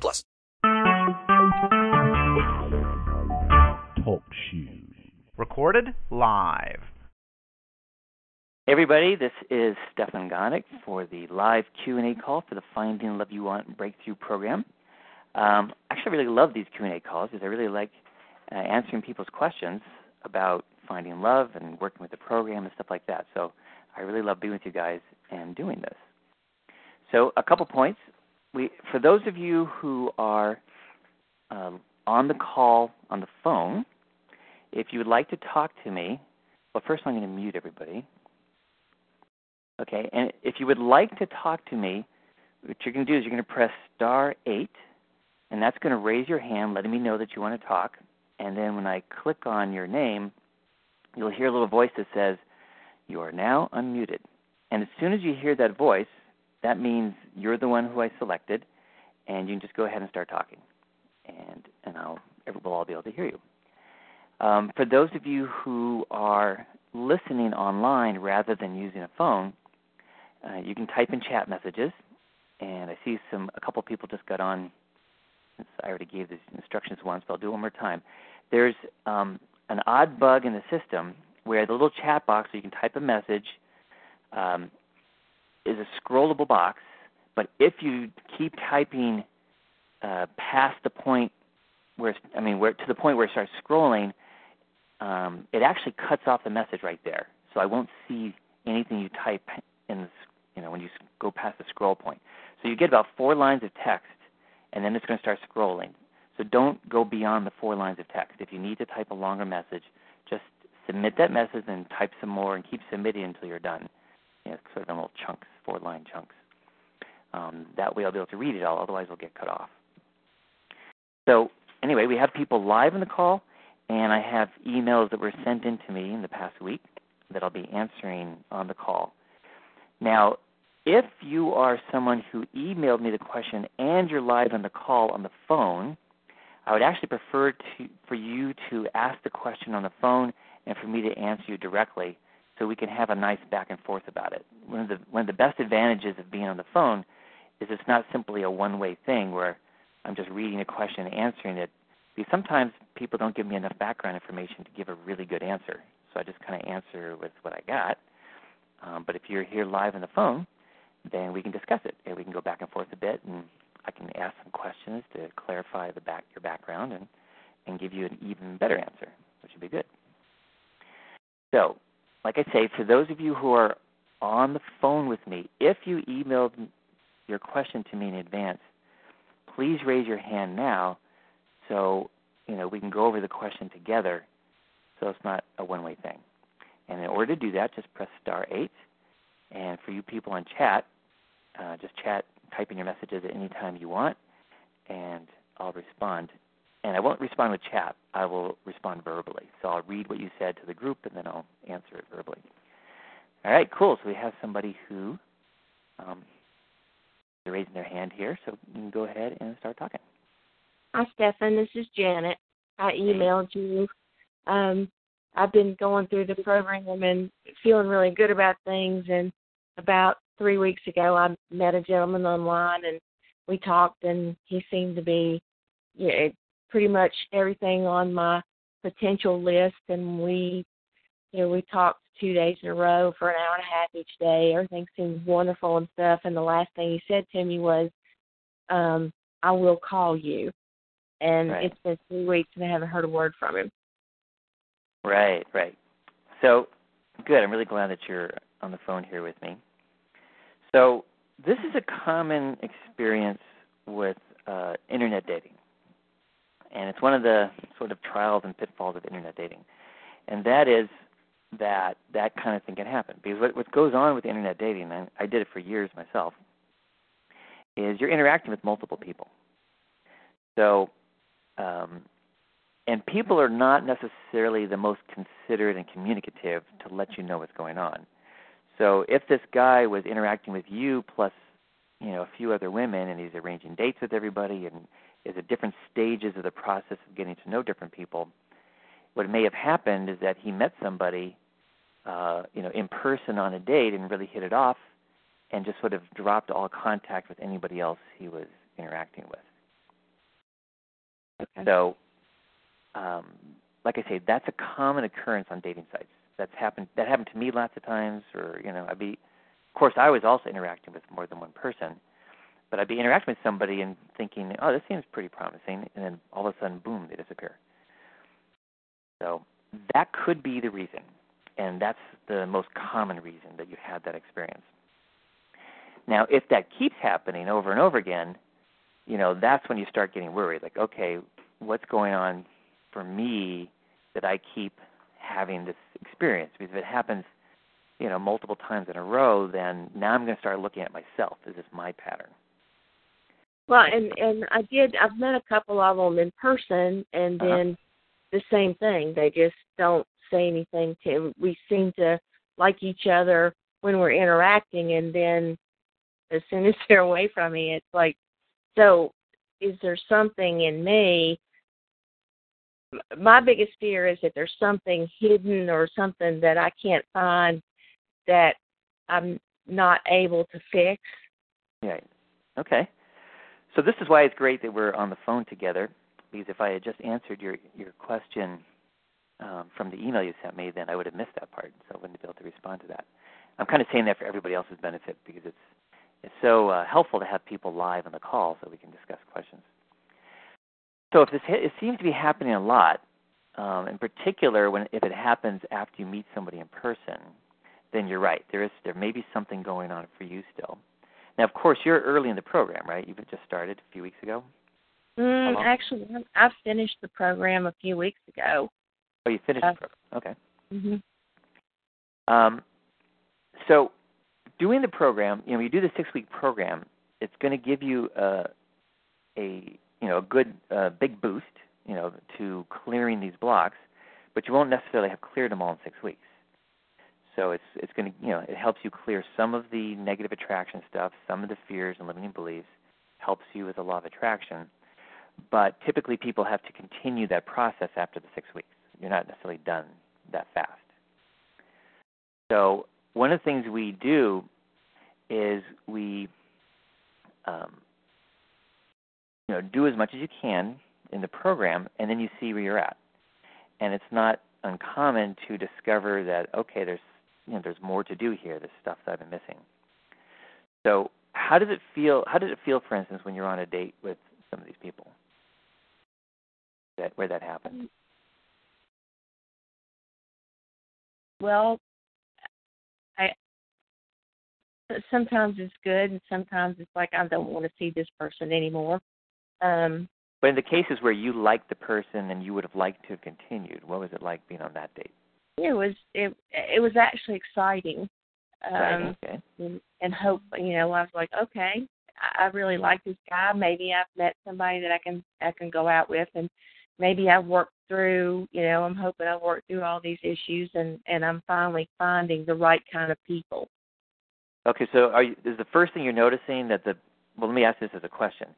plus. Talk shoes. Recorded live. Hey everybody, this is Stefan Gonick for the live Q&A call for the Finding Love You Want Breakthrough program. Um, actually, I really love these Q&A calls because I really like uh, answering people's questions about finding love and working with the program and stuff like that. So I really love being with you guys and doing this. So a couple points. We, for those of you who are um, on the call on the phone, if you would like to talk to me, well, first I'm going to mute everybody. Okay, and if you would like to talk to me, what you're going to do is you're going to press star 8, and that's going to raise your hand, letting me know that you want to talk. And then when I click on your name, you'll hear a little voice that says, You are now unmuted. And as soon as you hear that voice, that means you're the one who I selected, and you can just go ahead and start talking. And, and I'll, we'll all be able to hear you. Um, for those of you who are listening online rather than using a phone, uh, you can type in chat messages, and I see some a couple people just got on. I already gave these instructions once, but I'll do it one more time. There's um, an odd bug in the system where the little chat box where you can type a message um, is a scrollable box, but if you keep typing uh, past the point where I mean, where to the point where it starts scrolling, um, it actually cuts off the message right there. So I won't see anything you type in the you know, when you go past the scroll point. So you get about four lines of text, and then it's going to start scrolling. So don't go beyond the four lines of text. If you need to type a longer message, just submit that message and type some more and keep submitting until you're done. You know, sort of little chunks, four line chunks. Um, that way I'll be able to read it all, otherwise it'll get cut off. So anyway, we have people live in the call, and I have emails that were sent in to me in the past week that I'll be answering on the call. Now, if you are someone who emailed me the question and you're live on the call on the phone, I would actually prefer to, for you to ask the question on the phone and for me to answer you directly so we can have a nice back and forth about it. One of the one of the best advantages of being on the phone is it's not simply a one-way thing where I'm just reading a question and answering it. Because sometimes people don't give me enough background information to give a really good answer. So I just kind of answer with what I got um, but if you're here live on the phone, then we can discuss it and we can go back and forth a bit, and I can ask some questions to clarify the back your background and and give you an even better answer, which would be good. So, like I say, for those of you who are on the phone with me, if you emailed your question to me in advance, please raise your hand now so you know we can go over the question together so it's not a one way thing. And in order to do that, just press star 8. And for you people on chat, uh, just chat, type in your messages at any time you want, and I'll respond. And I won't respond with chat. I will respond verbally. So I'll read what you said to the group, and then I'll answer it verbally. All right, cool. So we have somebody who um, is raising their hand here, so you can go ahead and start talking. Hi, Stefan. This is Janet. I emailed you um, I've been going through the program and feeling really good about things. And about three weeks ago, I met a gentleman online and we talked, and he seemed to be yeah, pretty much everything on my potential list. And we, you know, we talked two days in a row for an hour and a half each day. Everything seemed wonderful and stuff. And the last thing he said to me was, um, "I will call you." And right. it's been three weeks and I haven't heard a word from him. Right, right. So, good. I'm really glad that you're on the phone here with me. So, this is a common experience with uh, internet dating. And it's one of the sort of trials and pitfalls of internet dating. And that is that that kind of thing can happen. Because what, what goes on with internet dating, and I did it for years myself, is you're interacting with multiple people. So, um, and people are not necessarily the most considerate and communicative to let you know what's going on. So if this guy was interacting with you plus, you know, a few other women, and he's arranging dates with everybody, and is at different stages of the process of getting to know different people, what may have happened is that he met somebody, uh, you know, in person on a date and really hit it off, and just sort of dropped all contact with anybody else he was interacting with. Okay. So, um, like I say, that's a common occurrence on dating sites. That's happened. That happened to me lots of times. Or you know, I'd be, of course, I was also interacting with more than one person, but I'd be interacting with somebody and thinking, oh, this seems pretty promising, and then all of a sudden, boom, they disappear. So that could be the reason, and that's the most common reason that you had that experience. Now, if that keeps happening over and over again, you know, that's when you start getting worried. Like, okay, what's going on for me that I keep having this experience? Because if it happens, you know, multiple times in a row, then now I'm going to start looking at myself. Is this my pattern? Well, and and I did. I've met a couple of them in person, and Uh-huh. then the same thing. They just don't say anything to. We seem to like each other when we're interacting, and then as soon as they're away from me, it's like, so is there something in me? My biggest fear is that there's something hidden or something that I can't find that I'm not able to fix. Right. Okay. So this is why it's great that we're on the phone together. Because if I had just answered your your question um, from the email you sent me, then I would have missed that part, so I wouldn't be able to respond to that. I'm kind of saying that for everybody else's benefit because it's it's so uh, helpful to have people live on the call so we can discuss questions. So if this it seems to be happening a lot, um, in particular when if it happens after you meet somebody in person, then you're right. There is there may be something going on for you still. Now, of course, you're early in the program, right? You've just started a few weeks ago. Mm, actually, I finished the program a few weeks ago. Oh, you finished Uh, the program. Okay. hmm Um, so, doing the program, you know, you do the six-week program, it's going to give you a, a you know, a good, uh, big boost, you know, to clearing these blocks, but you won't necessarily have cleared them all in six weeks. So it's it's going to, you know, it helps you clear some of the negative attraction stuff, some of the fears and limiting beliefs, helps you with the law of attraction. But typically, people have to continue that process after the six weeks. You're not necessarily done that fast. So one of the things we do is we, um, you know, do as much as you can in the program, and then you see where you're at. And it's not uncommon to discover that okay, there's you know there's more to do here. There's stuff that I've been missing. So how does it feel? How does it feel, for instance, when you're on a date with some of these people? That where that happens? Well, I sometimes it's good, and sometimes it's like I don't want to see this person anymore. Um, But in the cases where you liked the person and you would have liked to have continued, what was it like being on that date? It was it it was actually exciting. Um, okay. and, and hope you know I was like okay I, I really like this guy maybe I've met somebody that I can I can go out with and maybe I've worked through you know I'm hoping I've worked through all these issues and and I'm finally finding the right kind of people Okay, so are you, is the first thing you're noticing that the well, let me ask this as a question.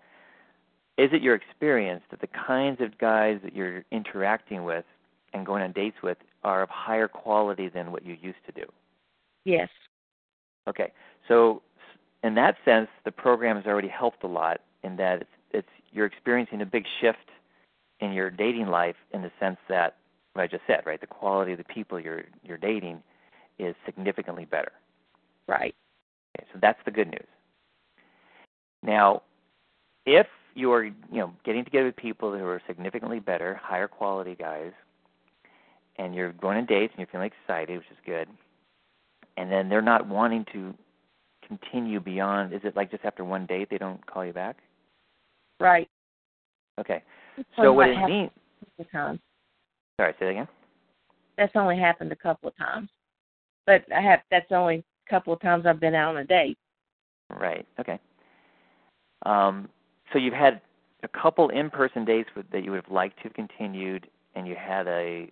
Is it your experience that the kinds of guys that you're interacting with and going on dates with are of higher quality than what you used to do? yes Okay, so in that sense, the program has already helped a lot in that it's, it's you're experiencing a big shift in your dating life in the sense that what I just said, right? The quality of the people you're you're dating is significantly better. right Okay, so that's the good news. Now, if you're you know getting together with people who are significantly better, higher quality guys, and you're going on dates and you're feeling excited, which is good, and then they're not wanting to continue beyond, is it like just after one date they don't call you back? right Okay. That's So what it means? a couple of times. Sorry, say that again. that's only happened a couple of times but I have that's only a couple of times I've been out on a date Right. Okay. Um, so you've had a couple in-person dates with, that you would have liked to have continued, and you had a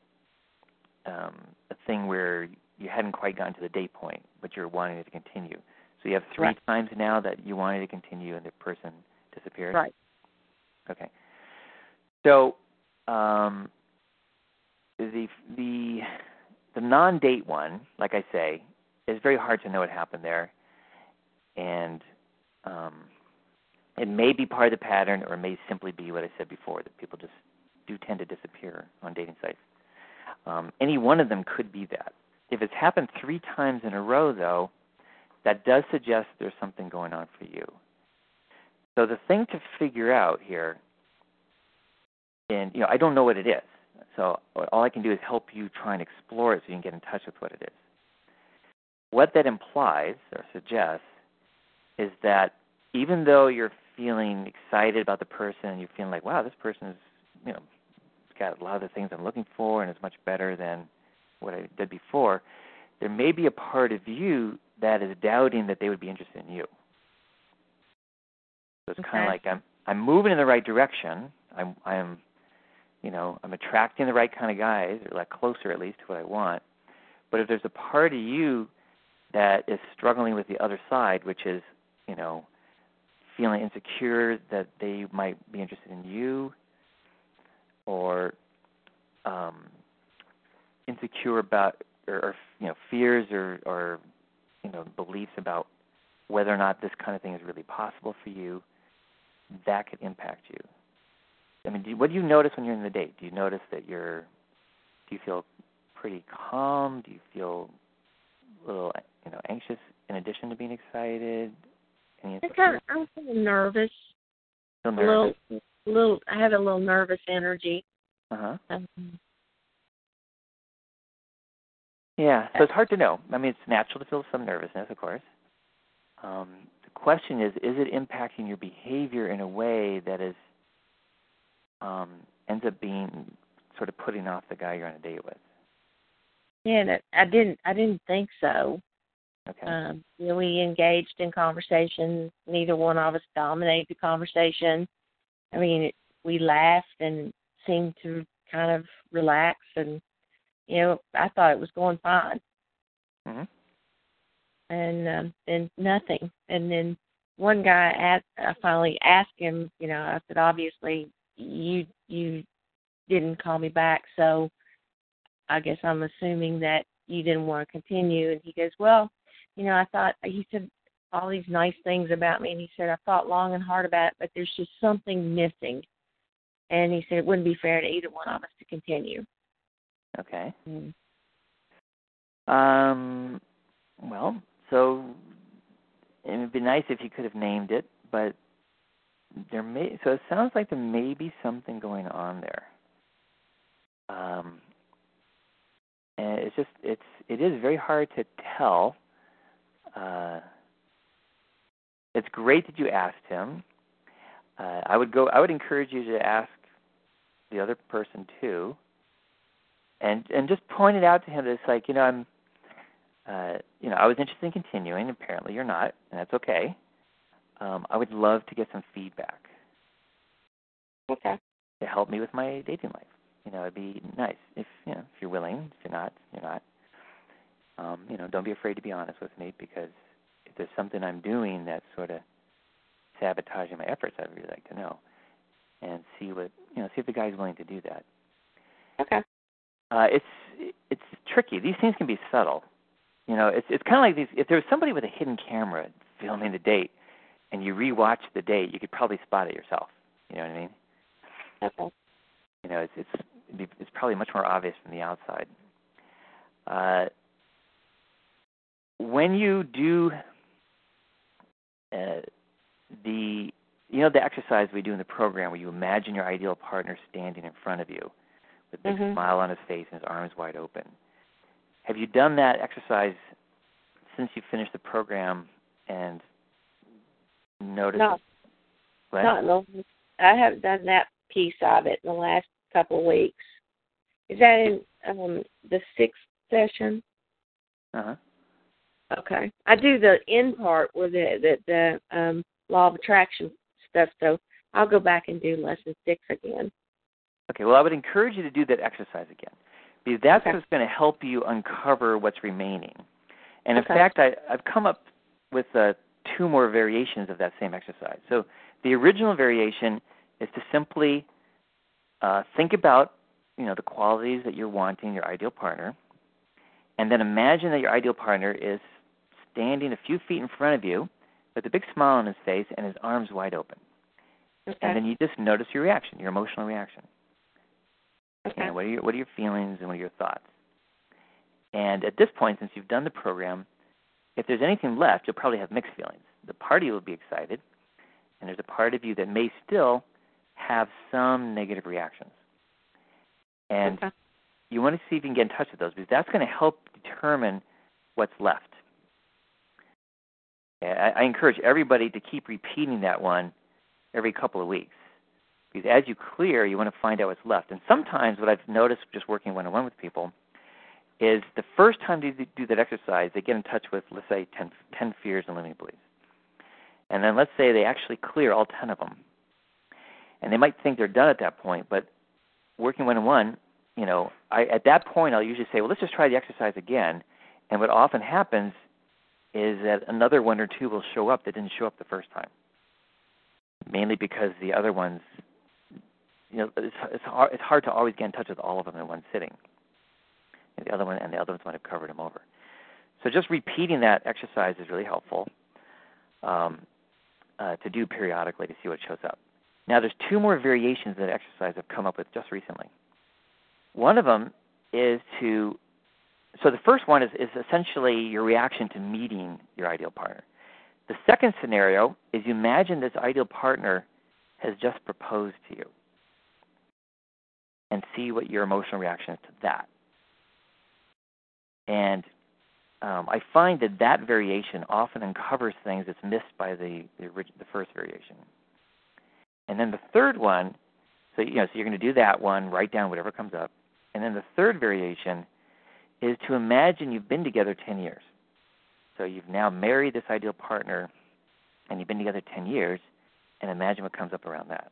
um, a thing where you hadn't quite gotten to the date point, but you're wanting it to continue. So you have three Right. times now that you wanted to continue, and the person disappeared. Right. Okay. So um, the the the non-date one, like I say, is very hard to know what happened there, and um, it may be part of the pattern, or it may simply be what I said before that people just do tend to disappear on dating sites. Um, any one of them could be that. If it's happened three times in a row, though, that does suggest there's something going on for you. So the thing to figure out here, and you know, I don't know what it is. So all I can do is help you try and explore it so you can get in touch with what it is. What that implies or suggests is that even though you're feeling excited about the person you're feeling like, wow, this person is, you know, got a lot of the things I'm looking for and is much better than what I did before, there may be a part of you that is doubting that they would be interested in you. So it's kind of like I'm I'm moving in the right direction. I'm I'm you know I'm attracting the right kind of guys, or like closer at least to what I want. But if there's a part of you that is struggling with the other side, which is you know feeling insecure that they might be interested in you, or um, insecure about or, or you know fears or or you know beliefs about whether or not this kind of thing is really possible for you, that could impact you. I mean, do you, what do you notice when you're in the date? Do you notice that you're do you feel pretty calm? Do you feel a little you know anxious in addition to being excited? Any I kind of, I'm kind of nervous. feel A little, little. I have a little nervous energy. Uh huh. Um, Yeah, so it's hard to know. I mean, it's natural to feel some nervousness, of course. Um, the question is, is it impacting your behavior in a way that is um, ends up being sort of putting off the guy you're on a date with? yeah, I didn't. I didn't think so. Okay. Um, you know, we engaged in conversation. Neither one of us dominated the conversation. I mean, it, we laughed and seemed to kind of relax, and you know, I thought it was going fine. hmm and um, then nothing. And then one guy asked, I finally asked him, you know, I said, obviously you you didn't call me back, so I guess I'm assuming that you didn't want to continue. And he goes, well, you know, I thought he said all these nice things about me, and he said I thought long and hard about it, but there's just something missing. And he said it wouldn't be fair to either one of us to continue. Okay. Mm. Um, well, so it would be nice if you could have named it, but there may. So it sounds like there may be something going on there. Um, and it's just it's it is very hard to tell. Uh, it's great that you asked him. Uh, I would go. I would encourage you to ask the other person too, and and just point it out to him that it's like you know I'm, uh, you know I was interested in continuing. Apparently you're not, and that's okay. Um, I would love to get some feedback Okay. to help me with my dating life. You know, it'd be nice if you know if you're willing. If you're not, you're not. Um, you know, don't be afraid to be honest with me because if there's something I'm doing that's sort of sabotaging my efforts, I'd really like to know and see what you know. See if the guy's willing to do that. Okay. Uh, it's it's tricky. These things can be subtle. You know, it's it's kind of like these. If there was somebody with a hidden camera filming the date, and you rewatch the date, you could probably spot it yourself. You know what I mean? Okay. You know, it's it's it'd be, it's probably much more obvious from the outside. Uh, when you do uh, the you know the exercise we do in the program where you imagine your ideal partner standing in front of you with a big Mhm. smile on his face and his arms wide open. Have you done that exercise since you finished the program and noticed? No. What? Not in the, I haven't done that piece of it in the last couple of weeks. Is that in um, the sixth session? Uh-huh. Okay. I do the end part with the the, the um, law of attraction stuff. So I'll go back and do lesson six again. Okay, well, I would encourage you to do that exercise again because that's Okay. what's going to help you uncover what's remaining. And in Okay. fact, I, I've come up with uh, two more variations of that same exercise. So the original variation is to simply uh, think about you know the qualities that you're wanting in your ideal partner, and then imagine that your ideal partner is standing a few feet in front of you with a big smile on his face and his arms wide open. Okay. And then you just notice your reaction, your emotional reaction. You okay. know, what are your what are your feelings and what are your thoughts? And at this point, since you've done the program, if there's anything left, you'll probably have mixed feelings. The party will be excited, and there's a part of you that may still have some negative reactions. And okay. you want to see if you can get in touch with those because that's going to help determine what's left. I, I encourage everybody to keep repeating that one every couple of weeks because as you clear, you want to find out what's left. And sometimes what I've noticed just working one on one with people is the first time they do that exercise, they get in touch with, let's say, 10, 10 fears and limiting beliefs. And then let's say they actually clear all 10 of them. And they might think they're done at that point, but working one on one, you know, I, at that point I'll usually say, well, let's just try the exercise again. And what often happens is that another one or two will show up that didn't show up the first time, mainly because the other ones, you know, it's it's hard, it's hard to always get in touch with all of them in one sitting. And the other one and the other ones might have covered them over. So just repeating that exercise is really helpful um, uh, to do periodically to see what shows up. Now, there's two more variations that exercise I've come up with just recently. One of them is to so the first one is, is essentially your reaction to meeting your ideal partner. The second scenario is you imagine this ideal partner has just proposed to you and see what your emotional reaction is to that. And um, I find that that variation often uncovers things that's missed by the, the, the first variation. And then the third one, so you know, so you're going to do that one, write down whatever comes up, and then the third variation is to imagine you've been together 10 years. So you've now married this ideal partner, and you've been together 10 years, and imagine what comes up around that.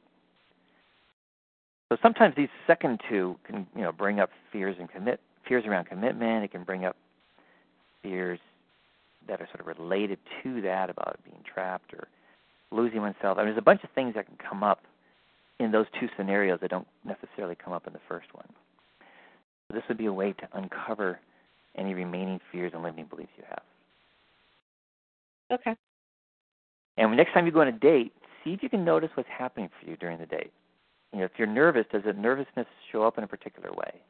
So sometimes these second two can, you know, bring up fears and commit fears around commitment. It can bring up fears that are sort of related to that about being trapped or losing oneself. I mean, there's a bunch of things that can come up in those two scenarios that don't necessarily come up in the first one. This would be a way to uncover any remaining fears and limiting beliefs you have. Okay. And next time you go on a date, see if you can notice what's happening for you during the date. You know, if you're nervous, does the nervousness show up in a particular way?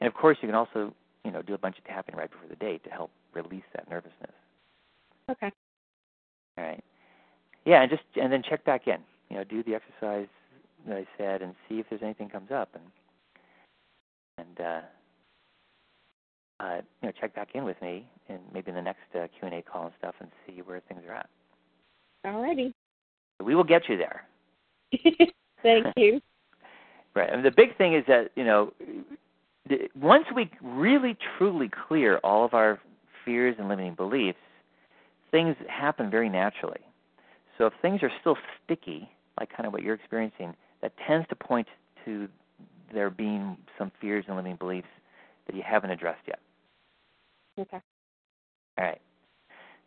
And of course, you can also, you know, do a bunch of tapping right before the date to help release that nervousness. Okay. All right. Yeah, and just and then check back in. You know, do the exercise that I said and see if there's anything comes up and and uh, uh, you know check back in with me and maybe in the next uh, Q and A call and stuff and see where things are at. Alrighty. We will get you there. Thank you. Right. And the big thing is that you know, once we really truly clear all of our fears and limiting beliefs, things happen very naturally. So if things are still sticky, like kind of what you're experiencing, that tends to point to there being some fears and limiting beliefs that you haven't addressed yet. Okay. All right.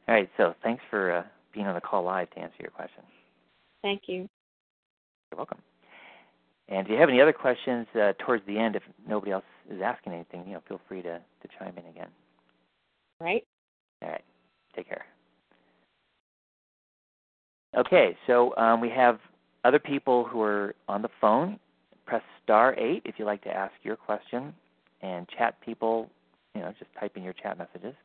All right. So thanks for uh, being on the call live to answer your question. Thank you. You're welcome. And if you have any other questions uh, towards the end, if nobody else is asking anything, you know, feel free to, to chime in again. Right? All right. Take care. Okay, so um, we have other people who are on the phone. Press star eight if you'd like to ask your question, and chat people, you know, just type in your chat messages.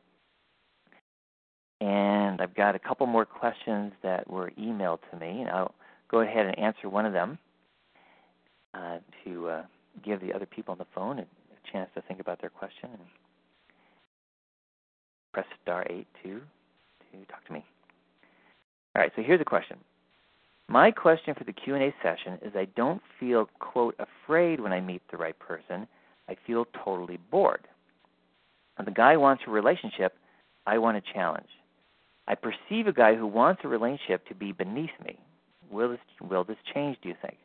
And I've got a couple more questions that were emailed to me, and I'll go ahead and answer one of them uh, to uh, give the other people on the phone a, chance to think about their question. And press star eight to to talk to me. All right, so here's a question. My question for the Q&A session is I don't feel quote afraid when I meet the right person. I feel totally bored. When the guy wants a relationship, I want a challenge. I perceive a guy who wants a relationship to be beneath me. Will this will this change? Do you think?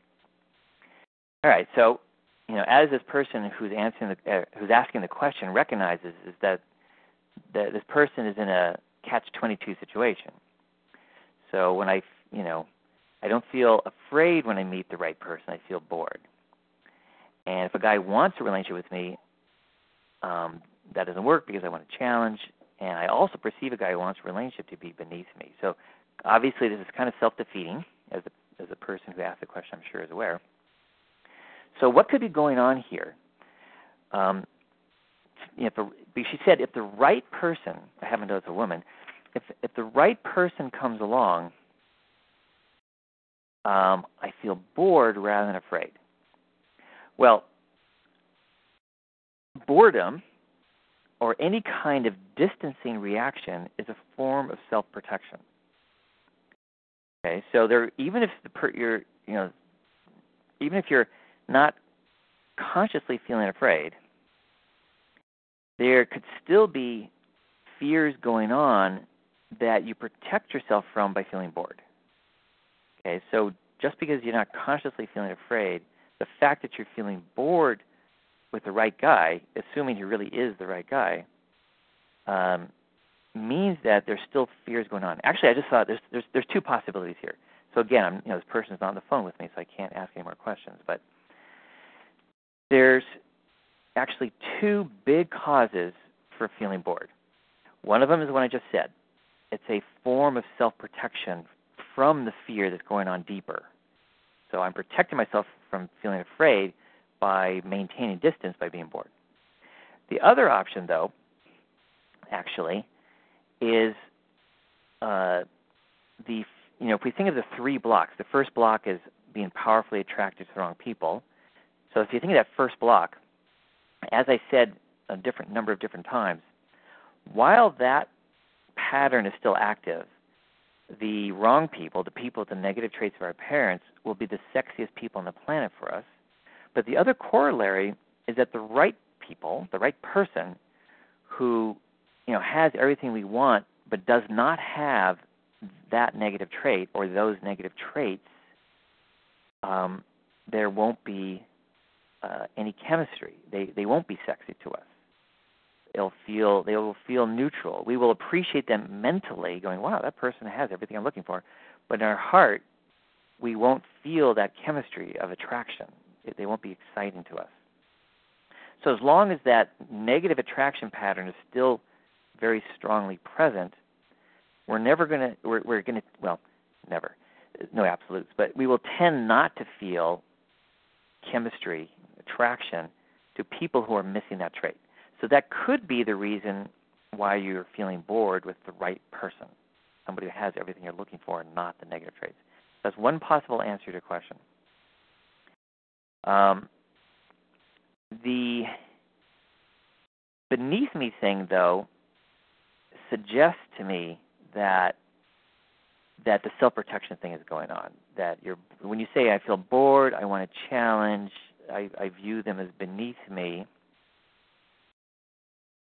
All right. So, you know, as this person who's answering the uh, who's asking the question recognizes is that that this person is in a catch twenty two situation. So when I you know I don't feel afraid when I meet the right person. I feel bored. And if a guy wants a relationship with me, um, that doesn't work because I want a challenge, and I also perceive a guy who wants a relationship to be beneath me. So obviously, this is kind of self-defeating, as the, as the person who asked the question, I'm sure, is aware. So what could be going on here? Um, if a, she said, if the right person, I haven't know it's a woman, if if the right person comes along, um, I feel bored rather than afraid. Well, boredom or any kind of distancing reaction is a form of self-protection. Okay, so there, even if the per, you're, you know, even if you're not consciously feeling afraid, there could still be fears going on that you protect yourself from by feeling bored. Okay, so just because you're not consciously feeling afraid, the fact that you're feeling bored with the right guy, assuming he really is the right guy, um, means that there's still fears going on. Actually, I just thought there's there's there's two possibilities here. So again, I'm, you know, this person's not on the phone with me, so I can't ask any more questions. But there's actually two big causes for feeling bored. One of them is what I just said. It's a form of self-protection from the fear that's going on deeper. So I'm protecting myself from feeling afraid by maintaining distance by being bored. The other option, though, actually, is uh, the you know if we think of the three blocks, the first block is being powerfully attracted to the wrong people. So if you think of that first block, as I said a different number of different times, while that pattern is still active, the wrong people, the people with the negative traits of our parents, will be the sexiest people on the planet for us. But the other corollary is that the right people, the right person, who you know has everything we want but does not have that negative trait or those negative traits, um, there won't be uh, any chemistry. They they won't be sexy to us. They'll feel they will feel neutral. We will appreciate them mentally, going, "Wow, that person has everything I'm looking for," but in our heart, we won't feel that chemistry of attraction. They won't be exciting to us. So as long as that negative attraction pattern is still very strongly present, we're never going to we're, we're going to well, never, no absolutes, but we will tend not to feel chemistry, attraction to people who are missing that trait. So that could be the reason why you're feeling bored with the right person, somebody who has everything you're looking for and not the negative traits. That's one possible answer to your question. Um, the beneath me thing, though, suggests to me that that the self protection thing is going on. That you're when you say I feel bored, I want to challenge, I, I view them as beneath me.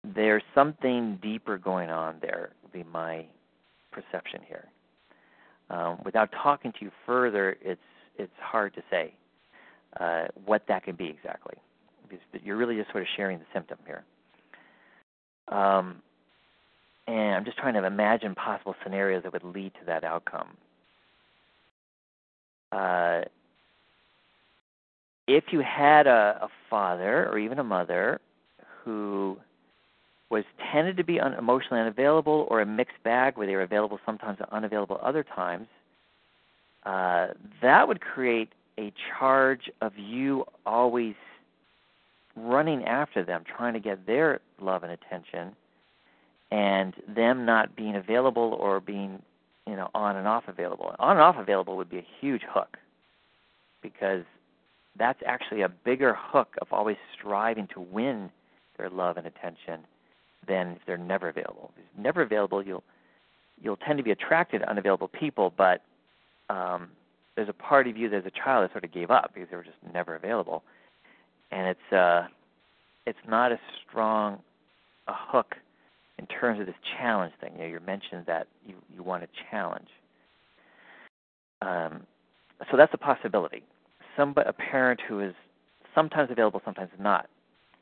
There's something deeper going on there. Would be my perception here. Um, without talking to you further, it's it's hard to say uh, what that can be exactly. Because you're really just sort of sharing the symptom here. Um, and I'm just trying to imagine possible scenarios that would lead to that outcome. Uh, if you had a, a father or even a mother who was tended to be un- emotionally unavailable or a mixed bag where they were available sometimes and unavailable other times, uh, that would create a charge of you always running after them, trying to get their love and attention, and them not being available or being, you know, on and off available. On and off available would be a huge hook because that's actually a bigger hook of always striving to win their love and attention than if they're never available. If never available, you'll you'll tend to be attracted to unavailable people, but um, there's a part of you that as a child that sort of gave up because they were just never available, and it's uh, it's not as strong a hook in terms of this challenge thing. You know, you mentioned that you you want a challenge. Um, so that's a possibility. Some a parent who is sometimes available, sometimes not,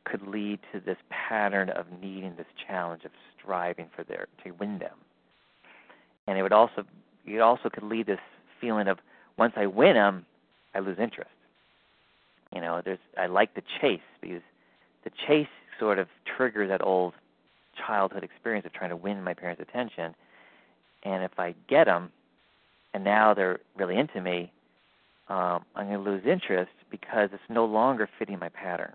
could lead to this pattern of needing this challenge of striving for their to win them. And it would also it also could lead this feeling of once I win them, I lose interest. You know, there's I like the chase because the chase sort of triggers that old childhood experience of trying to win my parents' attention. And if I get them, and now they're really into me, um, I'm going to lose interest because it's no longer fitting my pattern.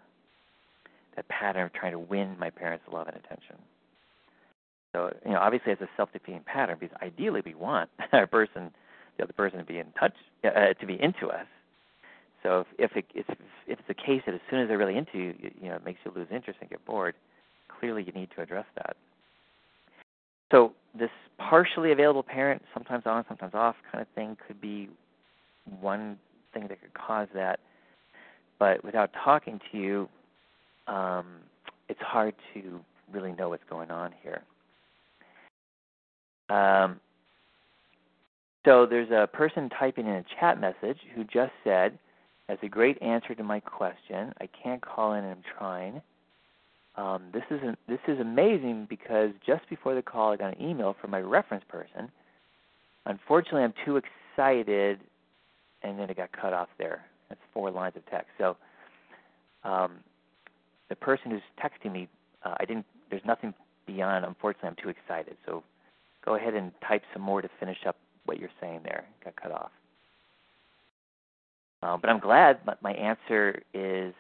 That pattern of trying to win my parents' love and attention. So, you know, obviously it's a self-defeating pattern because ideally we want our person, the other person, to be in touch, uh, to be into us. So if if, it, if if it's a case that as soon as they're really into you, you know, it makes you lose interest and get bored, clearly you need to address that. So this partially available parent, sometimes on, sometimes off kind of thing, could be one thing that could cause that. But without talking to you, um, it's hard to really know what's going on here. Um, so there's a person typing in a chat message who just said, as a great answer to my question, I can't call in and I'm trying. Um, this is an, this is amazing because just before the call, I got an email from my reference person. Unfortunately, I'm too excited, and then it got cut off there. That's four lines of text. So, um, the person who's texting me, uh, I didn't. There's nothing beyond. Unfortunately, I'm too excited. So, go ahead and type some more to finish up what you're saying there. Got cut off. Uh, but I'm glad my answer is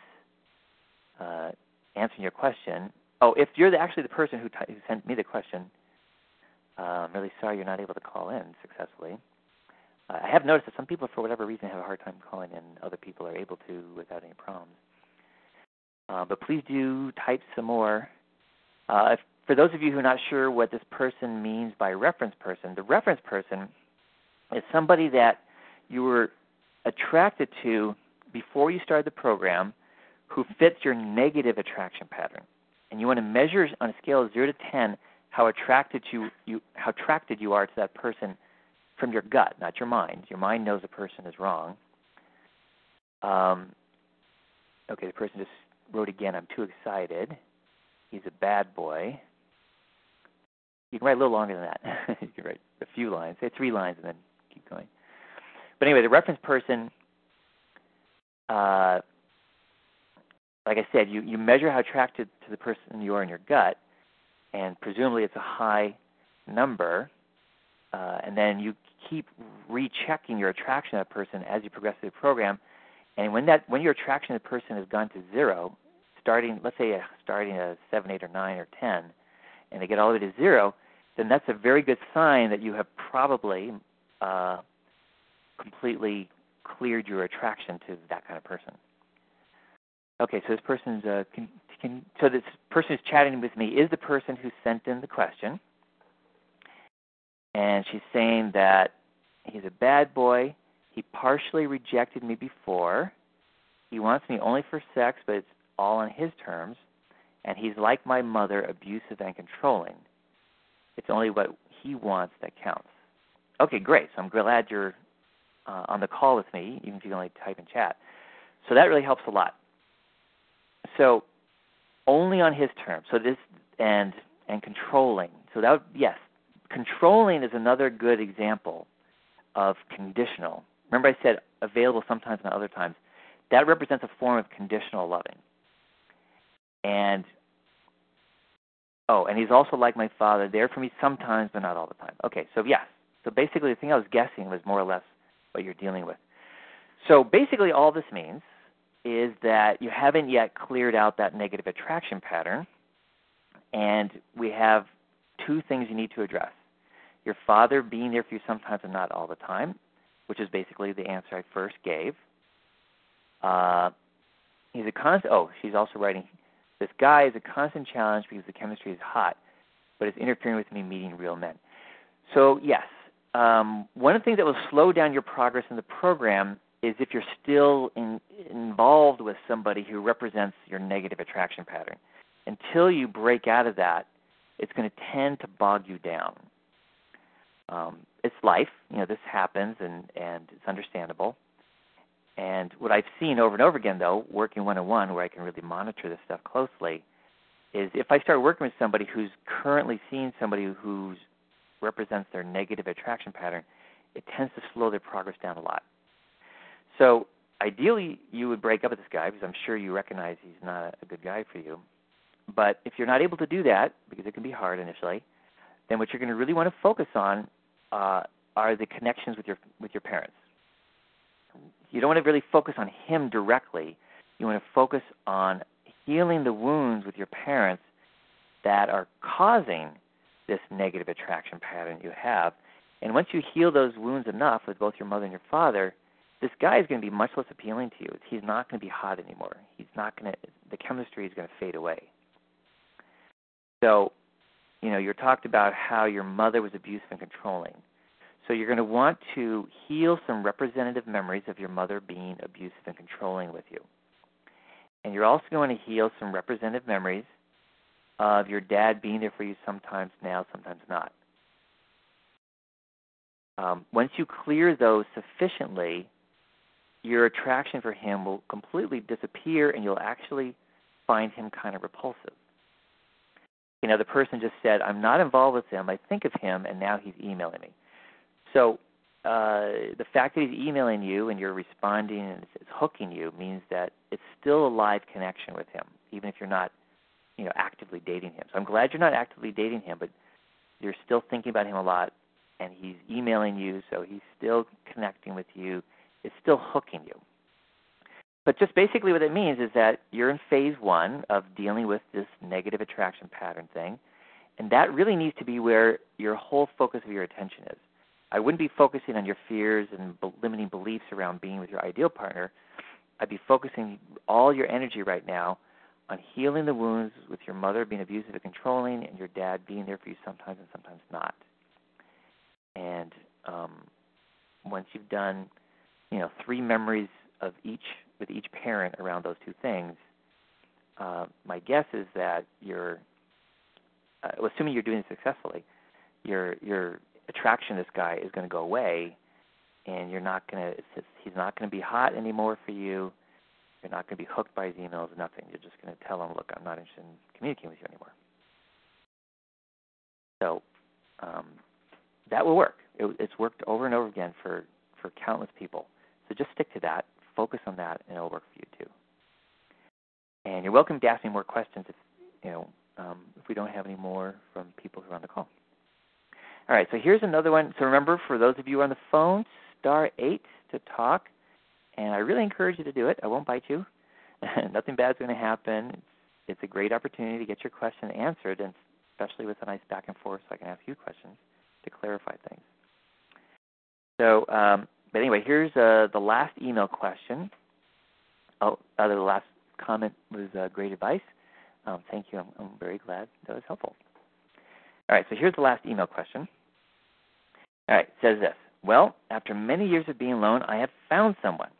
uh, answering your question. Oh, if you're the, actually the person who, t- who sent me the question, uh, I'm really sorry you're not able to call in successfully. I have noticed that some people, for whatever reason, have a hard time calling in. Other people are able to without any problems. Uh, but please do type some more. Uh, if, for those of you who are not sure what this person means by reference person, the reference person is somebody that you were attracted to before you started the program who fits your negative attraction pattern. And you want to measure on a scale of 0 to 10 how attracted you, you how attracted you are to that person from your gut, not your mind. Your mind knows the person is wrong. Um, okay, the person just wrote again, I'm too excited. He's a bad boy. You can write a little longer than that. you can write a few lines, say three lines, and then keep going. But anyway, the reference person uh, like I said, you, you measure how attracted to the person you are in your gut, and presumably it's a high number, uh, and then you keep rechecking your attraction to that person as you progress through the program. And when that when your attraction to the person has gone to zero, starting let's say starting at seven, eight, or nine, or ten, and they get all the way to zero, then that's a very good sign that you have probably uh, completely cleared your attraction to that kind of person. Okay, so this person's uh, can, can, so this person who's chatting with me is the person who sent in the question, and she's saying that he's a bad boy. He partially rejected me before. He wants me only for sex, but it's all on his terms. And he's like my mother, abusive and controlling. It's only what he wants that counts. Okay, great. So I'm glad you're uh, on the call with me, even if you can only type in chat. So that really helps a lot so only on his terms. So this and and controlling. So that would, yes, controlling is another good example of conditional. Remember, I said available sometimes and other times. That represents a form of conditional loving. And oh, and he's also like my father, there for me sometimes, but not all the time. Okay, so yes. So basically, the thing I was guessing was more or less what you're dealing with. So basically, all this means is that you haven't yet cleared out that negative attraction pattern, and we have two things you need to address. Your father being there for you sometimes and not all the time, which is basically the answer I first gave. Uh, he's a constant. Oh, she's also writing. This guy is a constant challenge because the chemistry is hot, but is interfering with me meeting real men. So yes, um, one of the things that will slow down your progress in the program is if you're still in, involved with somebody who represents your negative attraction pattern. Until you break out of that, it's going to tend to bog you down. Um, it's life, you know. This happens, and and it's understandable. And what I've seen over and over again, though, working one on one, where I can really monitor this stuff closely, is if I start working with somebody who's currently seeing somebody who represents their negative attraction pattern, it tends to slow their progress down a lot. So ideally, you would break up with this guy because I'm sure you recognize he's not a good guy for you. But if you're not able to do that, because it can be hard initially, then what you're going to really want to focus on uh, are the connections with your with your parents. You don't want to really focus on him directly. You want to focus on healing the wounds with your parents that are causing this negative attraction pattern you have. And once you heal those wounds enough with both your mother and your father, this guy is going to be much less appealing to you. He's not going to be hot anymore. He's not going to. The chemistry is going to fade away. So, you know, you're talked about how your mother was abusive and controlling. So you're going to want to heal some representative memories of your mother being abusive and controlling with you. And you're also going to heal some representative memories of your dad being there for you sometimes now, sometimes not. Um, once you clear those sufficiently, your attraction for him will completely disappear and you'll actually find him kind of repulsive. You know, the person just said, I'm not involved with him. I think of him, and now he's emailing me. So uh, the fact that he's emailing you and you're responding and it's, it's hooking you means that it's still a live connection with him, even if you're not, you know, actively dating him. So I'm glad you're not actively dating him, but you're still thinking about him a lot, and he's emailing you, so he's still connecting with you. It's still hooking you. But just basically what it means is that you're in phase one of dealing with this negative attraction pattern thing, and that really needs to be where your whole focus of your attention is. I wouldn't be focusing on your fears and limiting beliefs around being with your ideal partner. I'd be focusing all your energy right now on healing the wounds with your mother being abusive and controlling, and your dad being there for you sometimes and sometimes not. And um, once you've done, you know, three memories of each with each parent around those two things, uh, my guess is that you're, uh, assuming you're doing it successfully, your your attraction to this guy is going to go away, and you're not going to. He's not going to be hot anymore for you. You're not going to be hooked by his emails. Nothing. You're just going to tell him, "Look, I'm not interested in communicating with you anymore." So um, that will work. It, it's worked over and over again for for countless people. So just stick to that focus on that, and it'll work for you too. And you're welcome to ask me more questions if you know um, if we don't have any more from people who are on the call. All right, so here's another one. So remember, for those of you on the phone, star eight to talk, and I really encourage you to do it. I won't bite you. Nothing bad's going to happen. It's, it's a great opportunity to get your question answered, and especially with a nice back and forth, so I can ask you questions to clarify things. So um, but anyway, here's uh, the last email question. Oh, uh, the last comment was uh, great advice. Um, thank you. I'm, I'm very glad that was helpful. All right, so here's the last email question. All right, it says this. Well, after many years of being alone, I have found someone.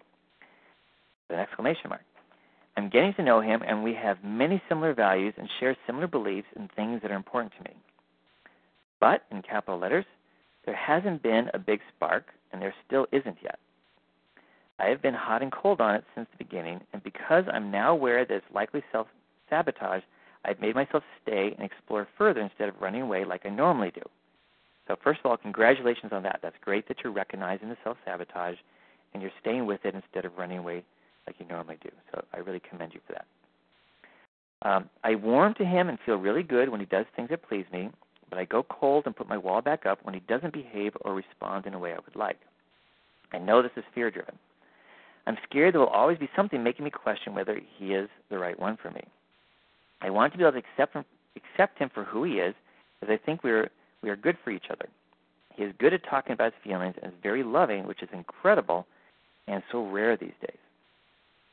With an exclamation mark. I'm getting to know him, and we have many similar values and share similar beliefs and things that are important to me. But, in capital letters, there hasn't been a big spark, and there still isn't yet. I have been hot and cold on it since the beginning, and because I'm now aware that it's likely self sabotage, I've made myself stay and explore further instead of running away like I normally do. So, first of all, congratulations on that. That's great that you're recognizing the self sabotage and you're staying with it instead of running away like you normally do. So, I really commend you for that. Um, I warm to him and feel really good when he does things that please me, but I go cold and put my wall back up when he doesn't behave or respond in a way I would like. I know this is fear driven. I'm scared there will always be something making me question whether he is the right one for me. I want to be able to accept him, accept him for who he is, as I think we are we are good for each other. He is good at talking about his feelings and is very loving, which is incredible and so rare these days.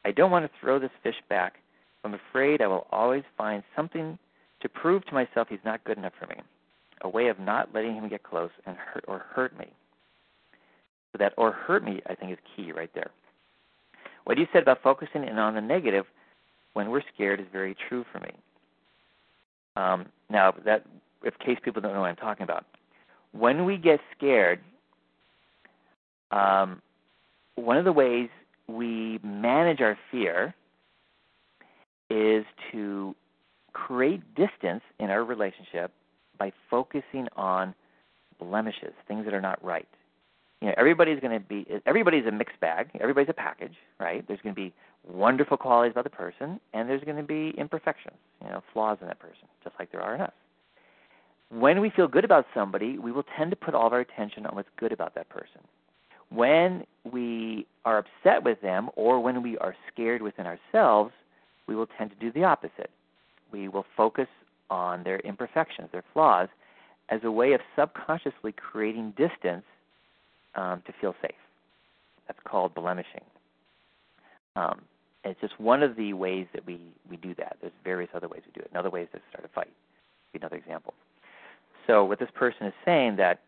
I don't want to throw this fish back. I'm afraid I will always find something to prove to myself he's not good enough for me a way of not letting him get close and hurt or hurt me. So that or hurt me, I think, is key right there. What you said about focusing in on the negative when we're scared is very true for me. Um, now, that if case people don't know what I'm talking about, when we get scared, um, one of the ways we manage our fear is to create distance in our relationship by focusing on blemishes, things that are not right. You know, everybody's going to be everybody's a mixed bag. Everybody's a package, right? There's going to be wonderful qualities about the person, and there's going to be imperfections, you know, flaws in that person, just like there are in us. When we feel good about somebody, we will tend to put all of our attention on what's good about that person. When we are upset with them or when we are scared within ourselves, we will tend to do the opposite. We will focus on their imperfections, their flaws, as a way of subconsciously creating distance um, to feel safe. That's called blemishing. Um, it's just one of the ways that we, we do that. There's various other ways we do it. Another way is to start a fight. Another example. So what this person is saying that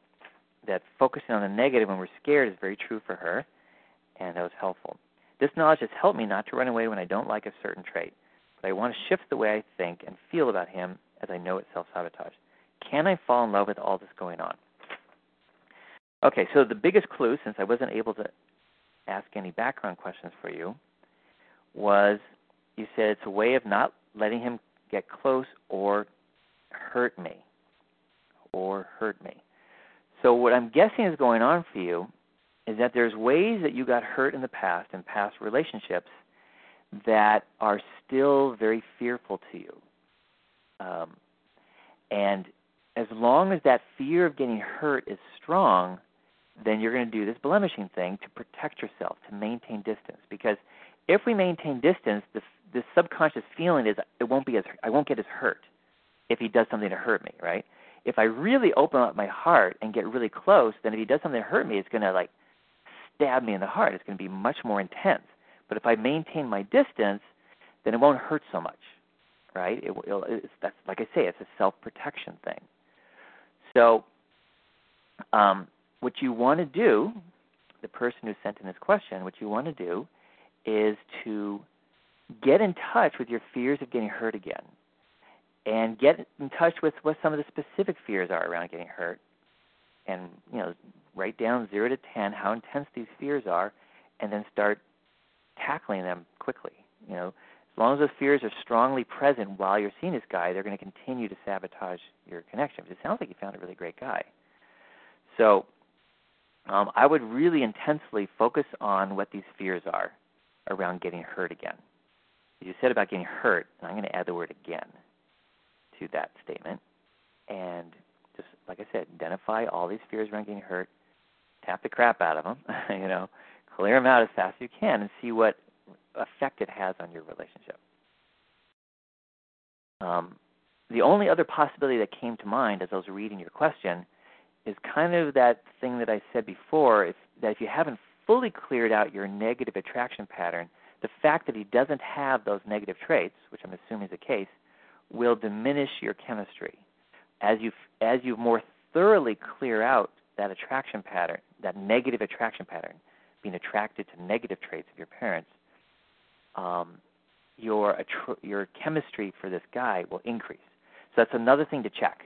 that focusing on the negative when we're scared is very true for her, and that was helpful. This knowledge has helped me not to run away when I don't like a certain trait, but I want to shift the way I think and feel about him as I know it's self sabotage. Can I fall in love with all this going on? Okay, so the biggest clue, since I wasn't able to ask any background questions for you, was you said it's a way of not letting him get close or hurt me. Or hurt me. So, what I'm guessing is going on for you is that there's ways that you got hurt in the past, in past relationships, that are still very fearful to you. Um, and as long as that fear of getting hurt is strong, then you're going to do this blemishing thing to protect yourself, to maintain distance. Because if we maintain distance, the the subconscious feeling is it won't be as I won't get as hurt if he does something to hurt me, right? If I really open up my heart and get really close, then if he does something to hurt me, it's going to like stab me in the heart. It's going to be much more intense. But if I maintain my distance, then it won't hurt so much, right? It, it's, that's like I say, it's a self-protection thing. So, um, what you want to do, the person who sent in this question, what you want to do is to get in touch with your fears of getting hurt again and get in touch with what some of the specific fears are around getting hurt and you know write down 0 to 10 how intense these fears are and then start tackling them quickly you know as long as those fears are strongly present while you're seeing this guy they're going to continue to sabotage your connection But it sounds like you found a really great guy so um, I would really intensely focus on what these fears are around getting hurt again. You said about getting hurt, and I'm going to add the word again to that statement. And just like I said, identify all these fears around getting hurt, tap the crap out of them, you know, clear them out as fast as you can, and see what effect it has on your relationship. Um, the only other possibility that came to mind as I was reading your question is kind of that thing that I said before, if, that if you haven't fully cleared out your negative attraction pattern, the fact that he doesn't have those negative traits, which I'm assuming is the case, will diminish your chemistry. As you as you more thoroughly clear out that attraction pattern, that negative attraction pattern, being attracted to negative traits of your parents, um, your your chemistry for this guy will increase. So that's another thing to check.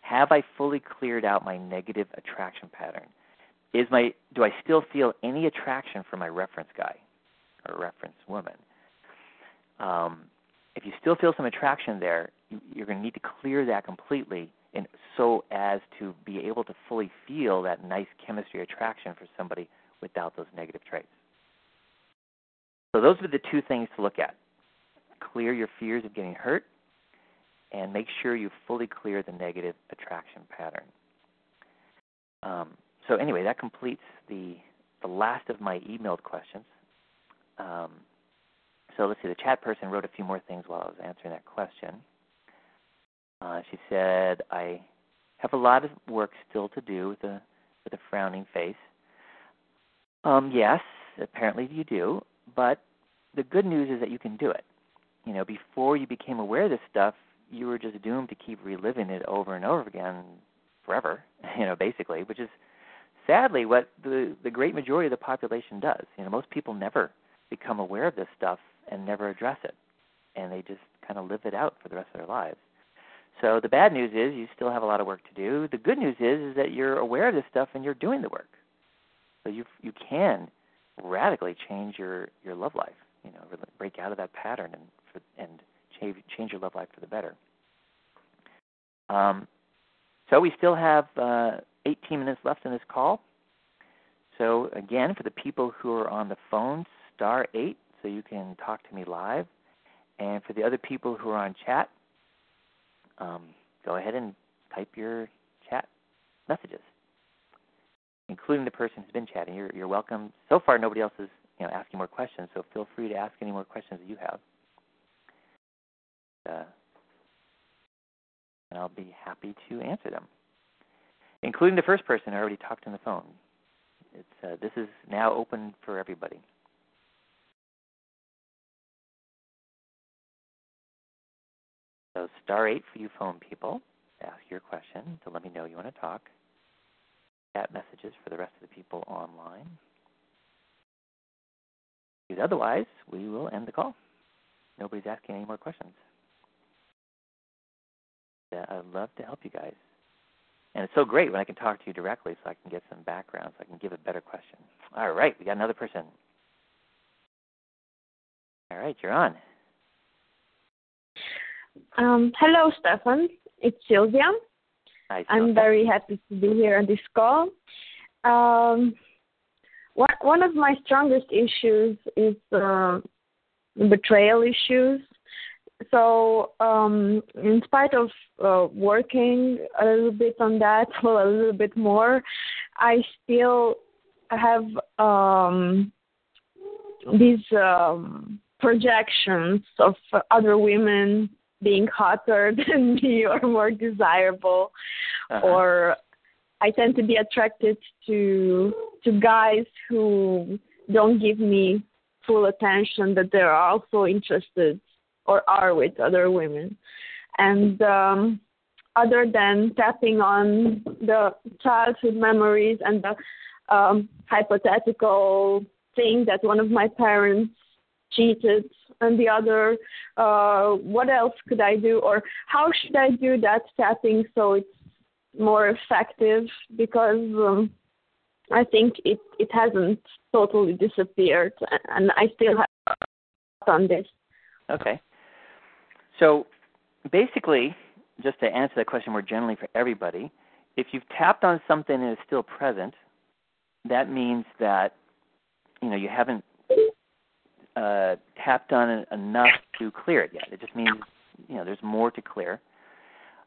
Have I fully cleared out my negative attraction pattern? Is my do I still feel any attraction for my reference guy or reference woman? Um, if you still feel some attraction there, you're going to need to clear that completely, and so as to be able to fully feel that nice chemistry attraction for somebody without those negative traits. So those are the two things to look at: clear your fears of getting hurt, and make sure you fully clear the negative attraction pattern. Um, so anyway, that completes the the last of my emailed questions. Um, so let's see. The chat person wrote a few more things while I was answering that question. Uh, she said, "I have a lot of work still to do with a with a frowning face." Um, yes, apparently you do, but the good news is that you can do it. You know, before you became aware of this stuff, you were just doomed to keep reliving it over and over again forever, you know, basically, which is sadly what the the great majority of the population does. You know, most people never become aware of this stuff and never address it. And they just kind of live it out for the rest of their lives. So the bad news is you still have a lot of work to do. The good news is is that you're aware of this stuff and you're doing the work. So you you can radically change your your love life. You know, break out of that pattern and for, and change change your love life for the better. Um, so we still have uh, 18 minutes left in this call. So again, for the people who are on the phone, star eight, so you can talk to me live. And for the other people who are on chat, um, go ahead and type your chat messages, including the person who's been chatting. You're, you're welcome. So far, nobody else is you know asking more questions, so feel free to ask any more questions that you have. Uh, and I'll be happy to answer them, including the first person who already talked on the phone. It's uh, this is now open for everybody. So star eight for you phone people ask your question to let me know you want to talk. Chat messages for the rest of the people online. Because otherwise, we will end the call. Nobody's asking any more questions. Yeah, I'd love to help you guys. And it's so great when I can talk to you directly so I can get some background, so I can give a better question. All right, we got another person. All right, you're on. Um, hello, Stefan. It's Sylvia. Hi, I'm very happy to be here on this call. Um, one, one of my strongest issues is uh, betrayal issues so um, in spite of uh, working a little bit on that, well, a little bit more, I still have um, these um, projections of other women being hotter than me or more desirable, uh-huh. or I tend to be attracted to to guys who don't give me full attention, that they're also interested or are with other women. And um, other than tapping on the childhood memories and the um, hypothetical thing that one of my parents cheated and the other, uh, what else could I do or how should I do that tapping so it's more effective because um, I think it, it hasn't totally disappeared and I still have on this. Okay. So basically, just to answer that question more generally for everybody, if you've tapped on something and it's still present, that means that you know you haven't uh, tapped on enough to clear it yet. It just means you know there's more to clear,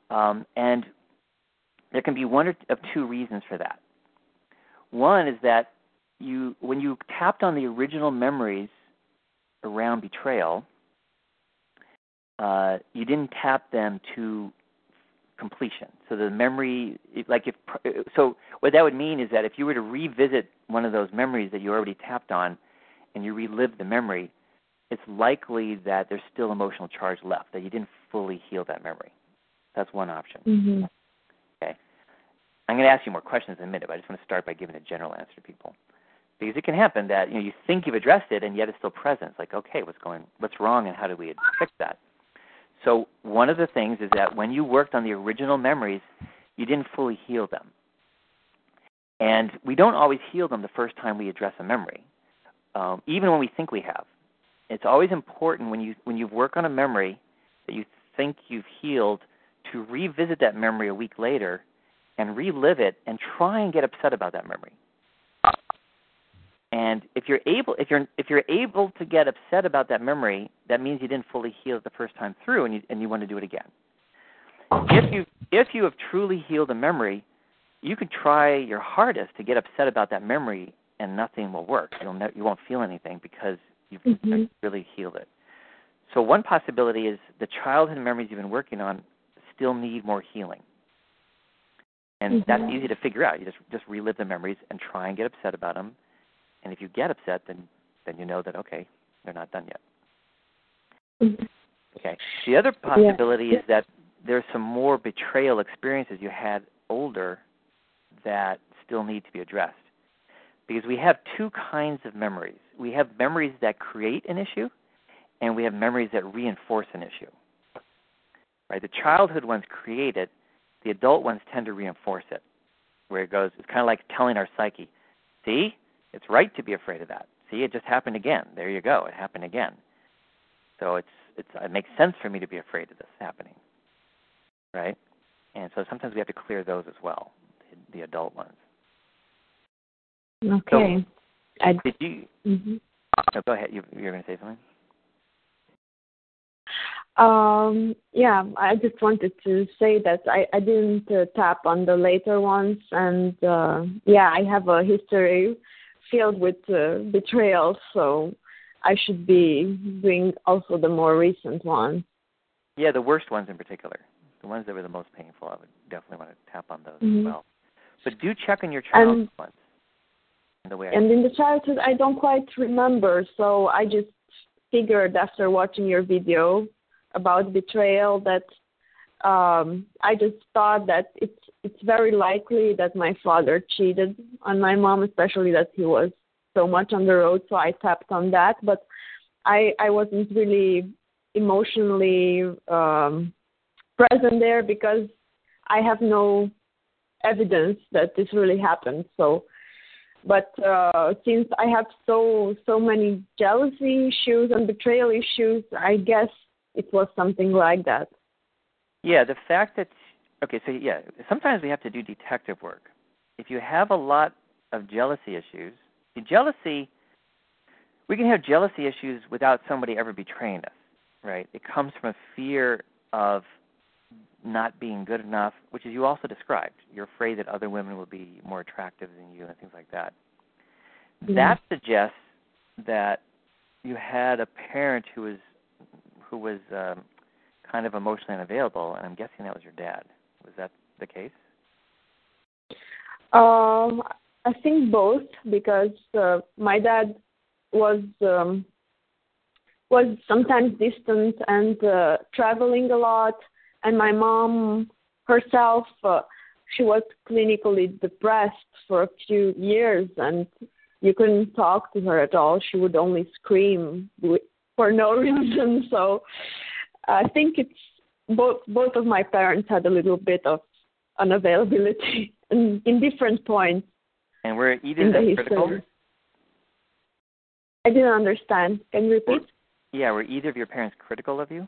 um, and there can be one of two reasons for that. One is that you when you tapped on the original memories around betrayal, uh, you didn't tap them to completion. So the memory, like if so, what that would mean is that if you were to revisit one of those memories that you already tapped on, and you relive the memory, it's likely that there's still emotional charge left that you didn't fully heal that memory. That's one option. Mm-hmm. Okay. I'm going to ask you more questions in a minute, but I just want to start by giving a general answer to people. Because it can happen that you know you think you've addressed it and yet it's still present. It's like, okay, what's going, what's wrong, and how do we fix that? So one of the things is that when you worked on the original memories, you didn't fully heal them. And we don't always heal them the first time we address a memory, um, even when we think we have. It's always important when you when you work on a memory that you think you've healed to revisit that memory a week later and relive it and try and get upset about that memory. And if you're able if you're if you're able to get upset about that memory, that means you didn't fully heal it the first time through and you and you want to do it again. If you if you have truly healed a memory, you can try your hardest to get upset about that memory and nothing will work. You'll ne- you won't feel anything because you've mm-hmm. really healed it. So one possibility is the childhood memories you've been working on still need more healing. And mm-hmm. that's easy to figure out. You just just relive the memories and try and get upset about them and if you get upset, then then you know that okay, they're not done yet. Mm-hmm. Okay. The other possibility yeah. is that there's some more betrayal experiences you had older that still need to be addressed. Because we have two kinds of memories. We have memories that create an issue, and we have memories that reinforce an issue. Right? The childhood ones create it, the adult ones tend to reinforce it. Where it goes, it's kind of like telling our psyche, see, it's right to be afraid of that. see, it just happened again. There you go. It happened again. So it's it's it makes sense for me to be afraid of this happening, right? And so sometimes we have to clear those as well, the, the adult ones. Okay. So, I, did you? mhm. No, go ahead. You you're going to say something. Um, yeah, I just wanted to say that I, I didn't uh, tap on the later ones, and uh, yeah, I have a history filled with uh, betrayal, so I should be doing also the more recent ones. Yeah, the worst ones in particular, the ones that were the most painful. I would definitely want to tap on those Mhm. as well. But do check on your child's And- ones. The way I And in the childhood, I don't quite remember, so I just figured after watching your video about betrayal that um, I just thought that it's it's very likely that my father cheated on my mom, especially that he was so much on the road. So I tapped on that, but I I wasn't really emotionally um, present there because I have no evidence that this really happened. So but uh, since I have so so many jealousy issues and betrayal issues, I guess it was something like that. Yeah, the fact that okay, so yeah, sometimes we have to do detective work. If you have a lot of jealousy issues, the jealousy we can have jealousy issues without somebody ever betraying us, right? It comes from a fear of not being good enough, which is you also described. You're afraid that other women will be more attractive than you and things like that. Yeah. That suggests that you had a parent who was who was um, kind of emotionally unavailable, and I'm guessing that was your dad. Was that the case? Um, I think both because uh, my dad was um, was sometimes distant and uh, traveling a lot, and my mom herself uh, she was clinically depressed for a few years, and you couldn't talk to her at all. She would only scream for no reason. So I think it's both both of my parents had a little bit of unavailability in, in different points And were either in of the critical? history. I didn't understand. Can you repeat? Yeah, were either of your parents critical of you?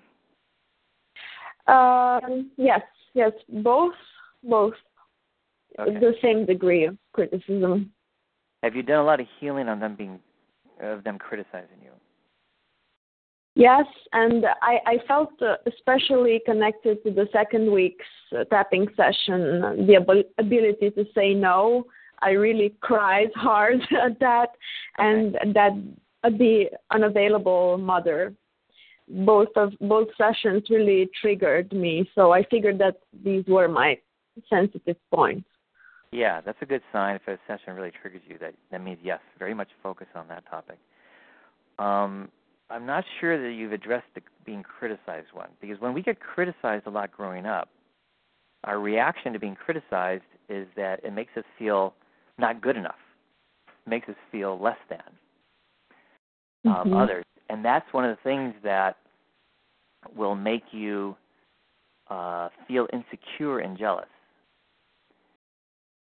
Um, yes, yes, both, both, Okay. the same degree of criticism. Have you done a lot of healing on them being of them criticizing you? Yes, and I, I felt uh, especially connected to the second week's uh, tapping session, the ab- ability to say no. I really cried hard at that, and that uh, the unavailable mother. Both of both sessions really triggered me, so I figured that these were my sensitive points. Yeah, that's a good sign if a session really triggers you. That that means yes, very much focus on that topic. Um, I'm not sure that you've addressed the being criticized one because when we get criticized a lot growing up, our reaction to being criticized is that it makes us feel not good enough, it makes us feel less than um, Mhm. others, and that's one of the things that will make you uh, feel insecure and jealous.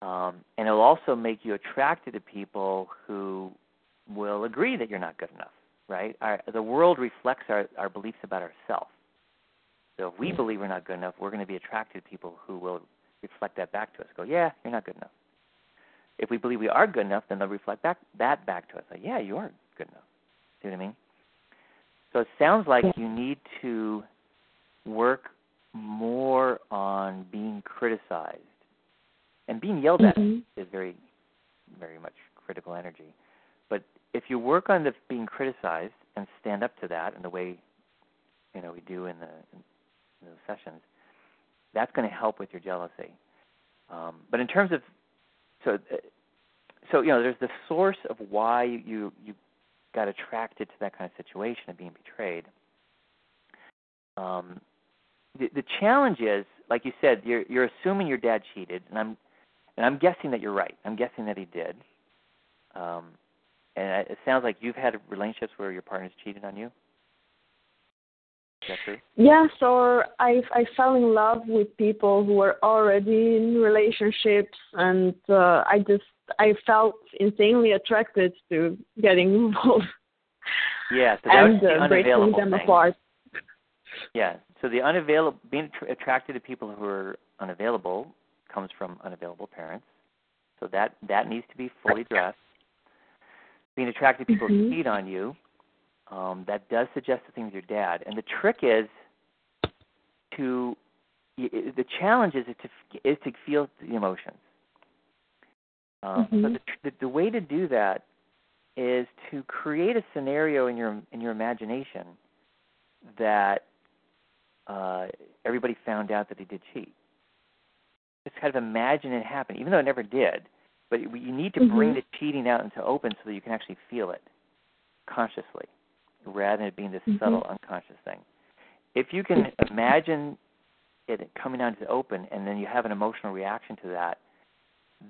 Um, and it'll also make you attracted to people who will agree that you're not good enough, right? Our, the world reflects our, our beliefs about ourselves. So if we believe we're not good enough, we're going to be attracted to people who will reflect that back to us. Go, yeah, you're not good enough. If we believe we are good enough, then they'll reflect back that back to us. Like, yeah, you are good enough. See what I mean? So it sounds like you need to work more on being criticized and being yelled at Mhm. is very, very much critical energy. But if you work on the being criticized and stand up to that in the way, you know, we do in the in those sessions, that's going to help with your jealousy. Um, but in terms of, so, uh, so you know, there's the source of why you you got attracted to that kind of situation of being betrayed. Um, the, the challenge is, like you said, you're you're assuming your dad cheated, and I'm and I'm guessing that you're right. I'm guessing that he did. Um, and it sounds like you've had relationships where your partner's cheated on you. Yes, or I I fell in love with people who were already in relationships, and uh, I just I felt insanely attracted to getting involved. Yeah, so that and was the uh, breaking them thing. apart. Yeah. So the unavailable, being attr- attracted to people who are unavailable, comes from unavailable parents. So that that needs to be fully addressed. Being attracted to people who Mhm. cheat on you, um, that does suggest the thing with your dad. And the trick is to the challenge is to is to feel the emotions. Um, Mhm. But the, the the way to do that is to create a scenario in your in your imagination that uh, everybody found out that he did cheat. Just kind of imagine it happen, even though it never did. But you you need to bring Mhm. the cheating out into open so that you can actually feel it consciously, rather than it being this Mhm. subtle unconscious thing. If you can imagine it coming out into the open, and then you have an emotional reaction to that,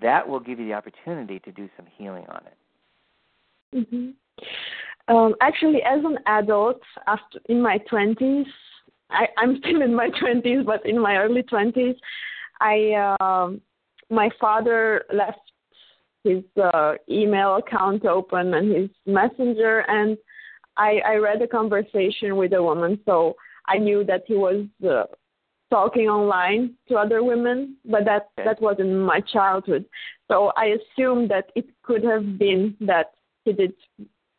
that will give you the opportunity to do some healing on it. hmm Um, actually, as an adult, after in my twenties, I'm still in my twenties, but in my early twenties, I um, my father left his uh, email account open and his messenger, and I, I read a conversation with a woman, so I knew that he was uh, talking online to other women, but that that wasn't my childhood. So I assume that it could have been that he did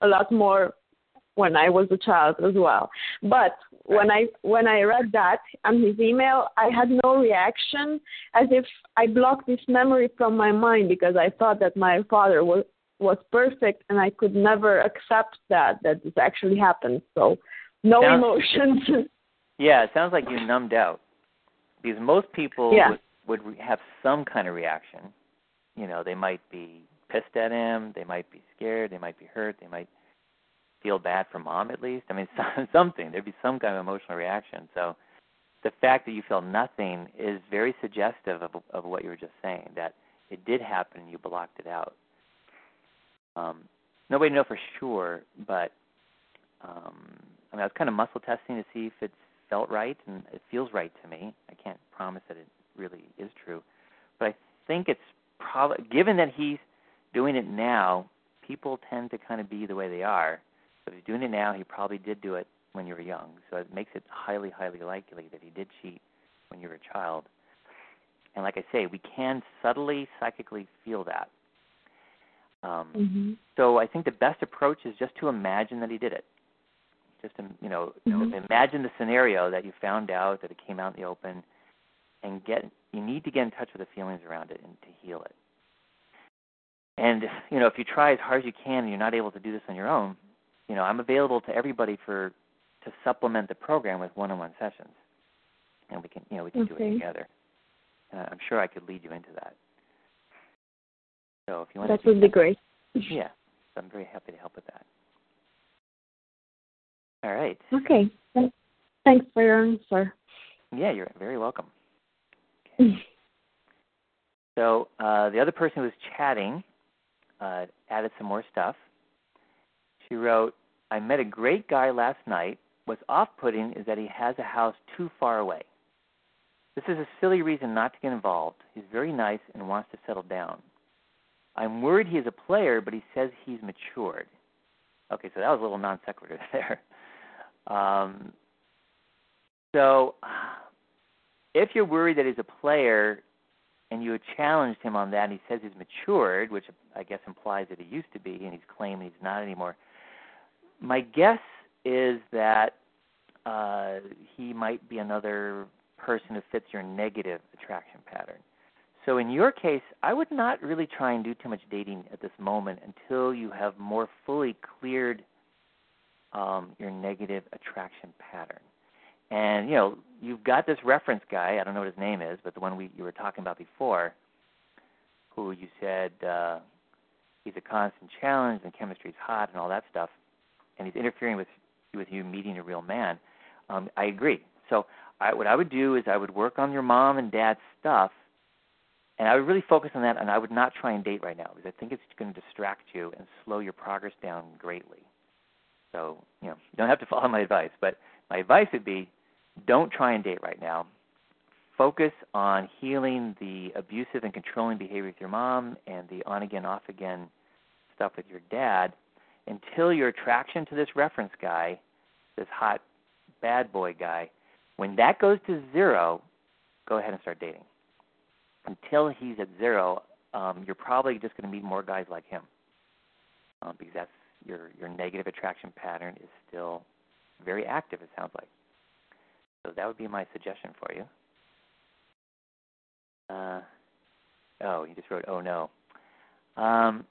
a lot more when I was a child as well. But when I when I read that on his email, I had no reaction, as if I blocked this memory from my mind because I thought that my father was was perfect, and I could never accept that that this actually happened. So no Sounds- emotions. Yeah, it sounds like you numbed out because most people Yeah. would, would re- have some kind of reaction. You know, they might be pissed at him, they might be scared, they might be hurt, they might feel bad for mom at least. I mean, some- something. There'd be some kind of emotional reaction. So the fact that you feel nothing is very suggestive of of what you were just saying that it did happen and you blocked it out. Um, no way know for sure, but um, I mean, I was kind of muscle testing to see if it felt right, and it feels right to me. I can't promise that it really is true, but I think it's probably given that he's doing it now. People tend to kind of be the way they are. So if he's doing it now, he probably did do it when you were young. So it makes it highly, highly likely that he did cheat when you were a child. And like I say, we can subtly, psychically feel that. Um, hmm so I think the best approach is just to imagine that he did it. Just you know, Mhm. imagine the scenario that you found out that it came out in the open, and get. You need to get in touch with the feelings around it and to heal it. And you know, if you try as hard as you can and you're not able to do this on your own, you know, I'm available to everybody for to supplement the program with one-on-one sessions, and we can, you know, we can do it together. Uh, I'm sure I could lead you into that. So if you want That would be great. yeah, so I'm very happy to help with that. All right. Okay. Thanks for your answer. Yeah, you're very welcome. So uh, the other person who was chatting uh, added some more stuff. She wrote, "I met a great guy last night. What's off-putting is that he has a house too far away. This is a silly reason not to get involved. He's very nice and wants to settle down. I'm worried he is a player, but he says he's matured. Okay, so that was a little non sequitur there. Um, so, if you're worried that he's a player and you challenged him on that and he says he's matured, which I guess implies that he used to be and he's claiming he's not anymore, my guess is that uh, he might be another person who fits your negative attraction pattern. So in your case, I would not really try and do too much dating at this moment until you have more fully cleared um, your negative attraction pattern. And you know, you've got this reference guy. I don't know what his name is, but the one we you were talking about before, who you said uh, he's a constant challenge and chemistry's hot and all that stuff, and he's interfering with with you meeting a real man. Um, I agree. So I, what I would do is I would work on your mom and dad's stuff, and I would really focus on that. And I would not try and date right now because I think it's going to distract you and slow your progress down greatly. So you know, you don't have to follow my advice, but my advice would be don't try and date right now. Focus on healing the abusive and controlling behavior with your mom and the on again, off again stuff with your dad until your attraction to this reference guy, this hot bad boy guy, when that goes to zero, go ahead and start dating. Until he's at zero, um, you're probably just going to meet more guys like him um, because that's your your negative attraction pattern is still very active. It sounds like. So that would be my suggestion for you. Uh, oh, you just wrote, oh no. Um,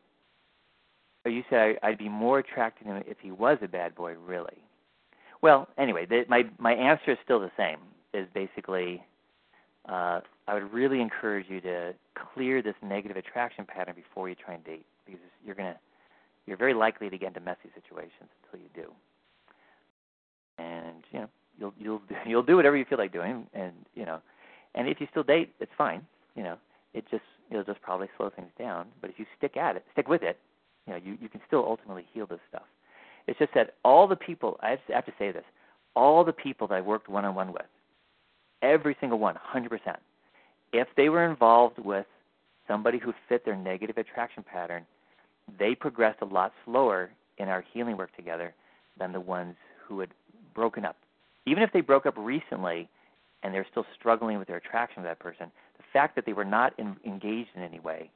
you said I'd be more attracted to him if he was a bad boy, really. Well, anyway, the, my my answer is still the same. Is basically, uh, I would really encourage you to clear this negative attraction pattern before you try and date, because you're gonna you're very likely to get into messy situations until you do. And you know, you'll you'll you'll do whatever you feel like doing, and you know, and if you still date, it's fine. You know, it just it'll just probably slow things down. But if you stick at it, stick with it, you know, you you can still ultimately heal this stuff. It's just that all the people I have to say this, all the people that I worked one on one with, every single one, 100%, if they were involved with somebody who fit their negative attraction pattern, they progressed a lot slower in our healing work together than the ones who had broken up. Even if they broke up recently and they're still struggling with their attraction to that person, the fact that they were not in, engaged in any way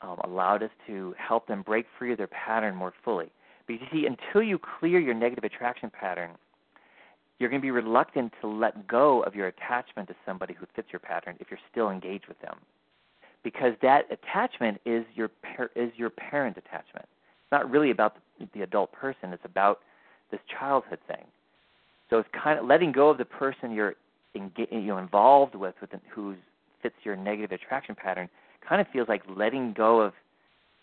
um, allowed us to help them break free of their pattern more fully. Because you see, until you clear your negative attraction pattern, you're going to be reluctant to let go of your attachment to somebody who fits your pattern if you're still engaged with them because that attachment is your par- is your parent attachment. It's not really about the, the adult person. It's about this childhood thing. So it's kind of letting go of the person you're in, you know involved with, with who fits your negative attraction pattern. Kind of feels like letting go of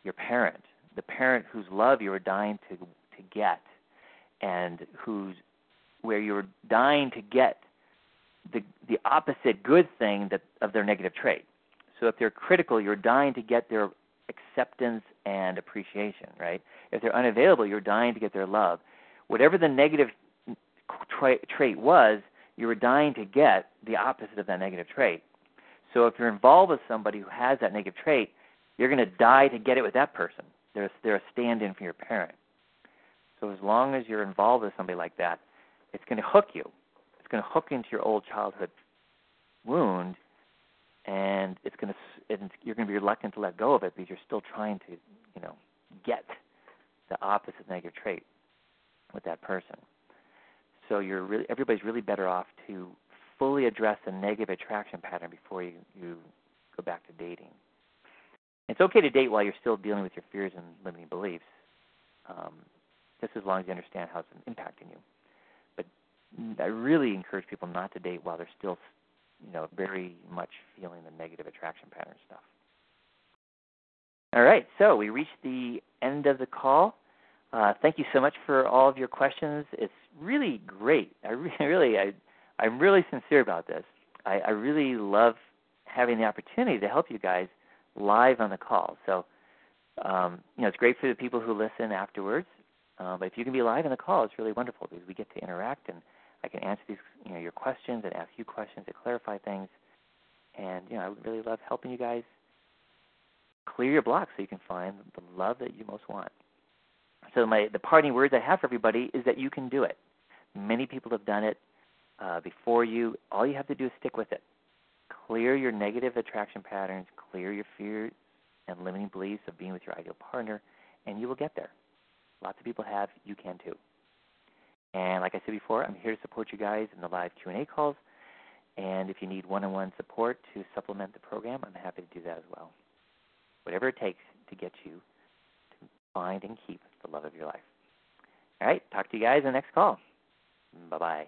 your parent, the parent whose love you were dying to to get, and who's where you're dying to get the the opposite good thing that of their negative trait. So if they're critical, you're dying to get their acceptance and appreciation, right? If they're unavailable, you're dying to get their love. Whatever the negative tra- trait was, you were dying to get the opposite of that negative trait. So if you're involved with somebody who has that negative trait, you're going to die to get it with that person. They're, they're a stand in for your parent. So as long as you're involved with somebody like that, it's going to hook you. It's going to hook into your old childhood wound and it's going to and you're going to be reluctant to let go of it because you're still trying to you know get the opposite negative trait with that person. So you're really everybody's really better off to fully address the negative attraction pattern before you you go back to dating. It's okay to date while you're still dealing with your fears and limiting beliefs um, just as long as you understand how it's impacting you. But I really encourage people not to date while they're still you know, very much feeling the negative attraction pattern stuff. All right, so we reached the end of the call. Uh, thank you so much for all of your questions. It's really great. I really, I, I'm really sincere about this. I, I really love having the opportunity to help you guys live on the call. So, um, you know, it's great for the people who listen afterwards. Uh, but if you can be live on the call, it's really wonderful because we get to interact and I can answer these, you know, your questions and ask you questions to clarify things. And you know, I would really love helping you guys clear your blocks so you can find the love that you most want. So my the parting words I have for everybody is that you can do it. Many people have done it uh, before you. All you have to do is stick with it. Clear your negative attraction patterns. Clear your fears and limiting beliefs of being with your ideal partner, and you will get there. Lots of people have. You can too. And like I said before, I'm here to support you guys in the live Q&A calls. And if you need one-on-one support to supplement the program, I'm happy to do that as well. Whatever it takes to get you to find and keep the love of your life. All right, talk to you guys in the next call. Bye-bye.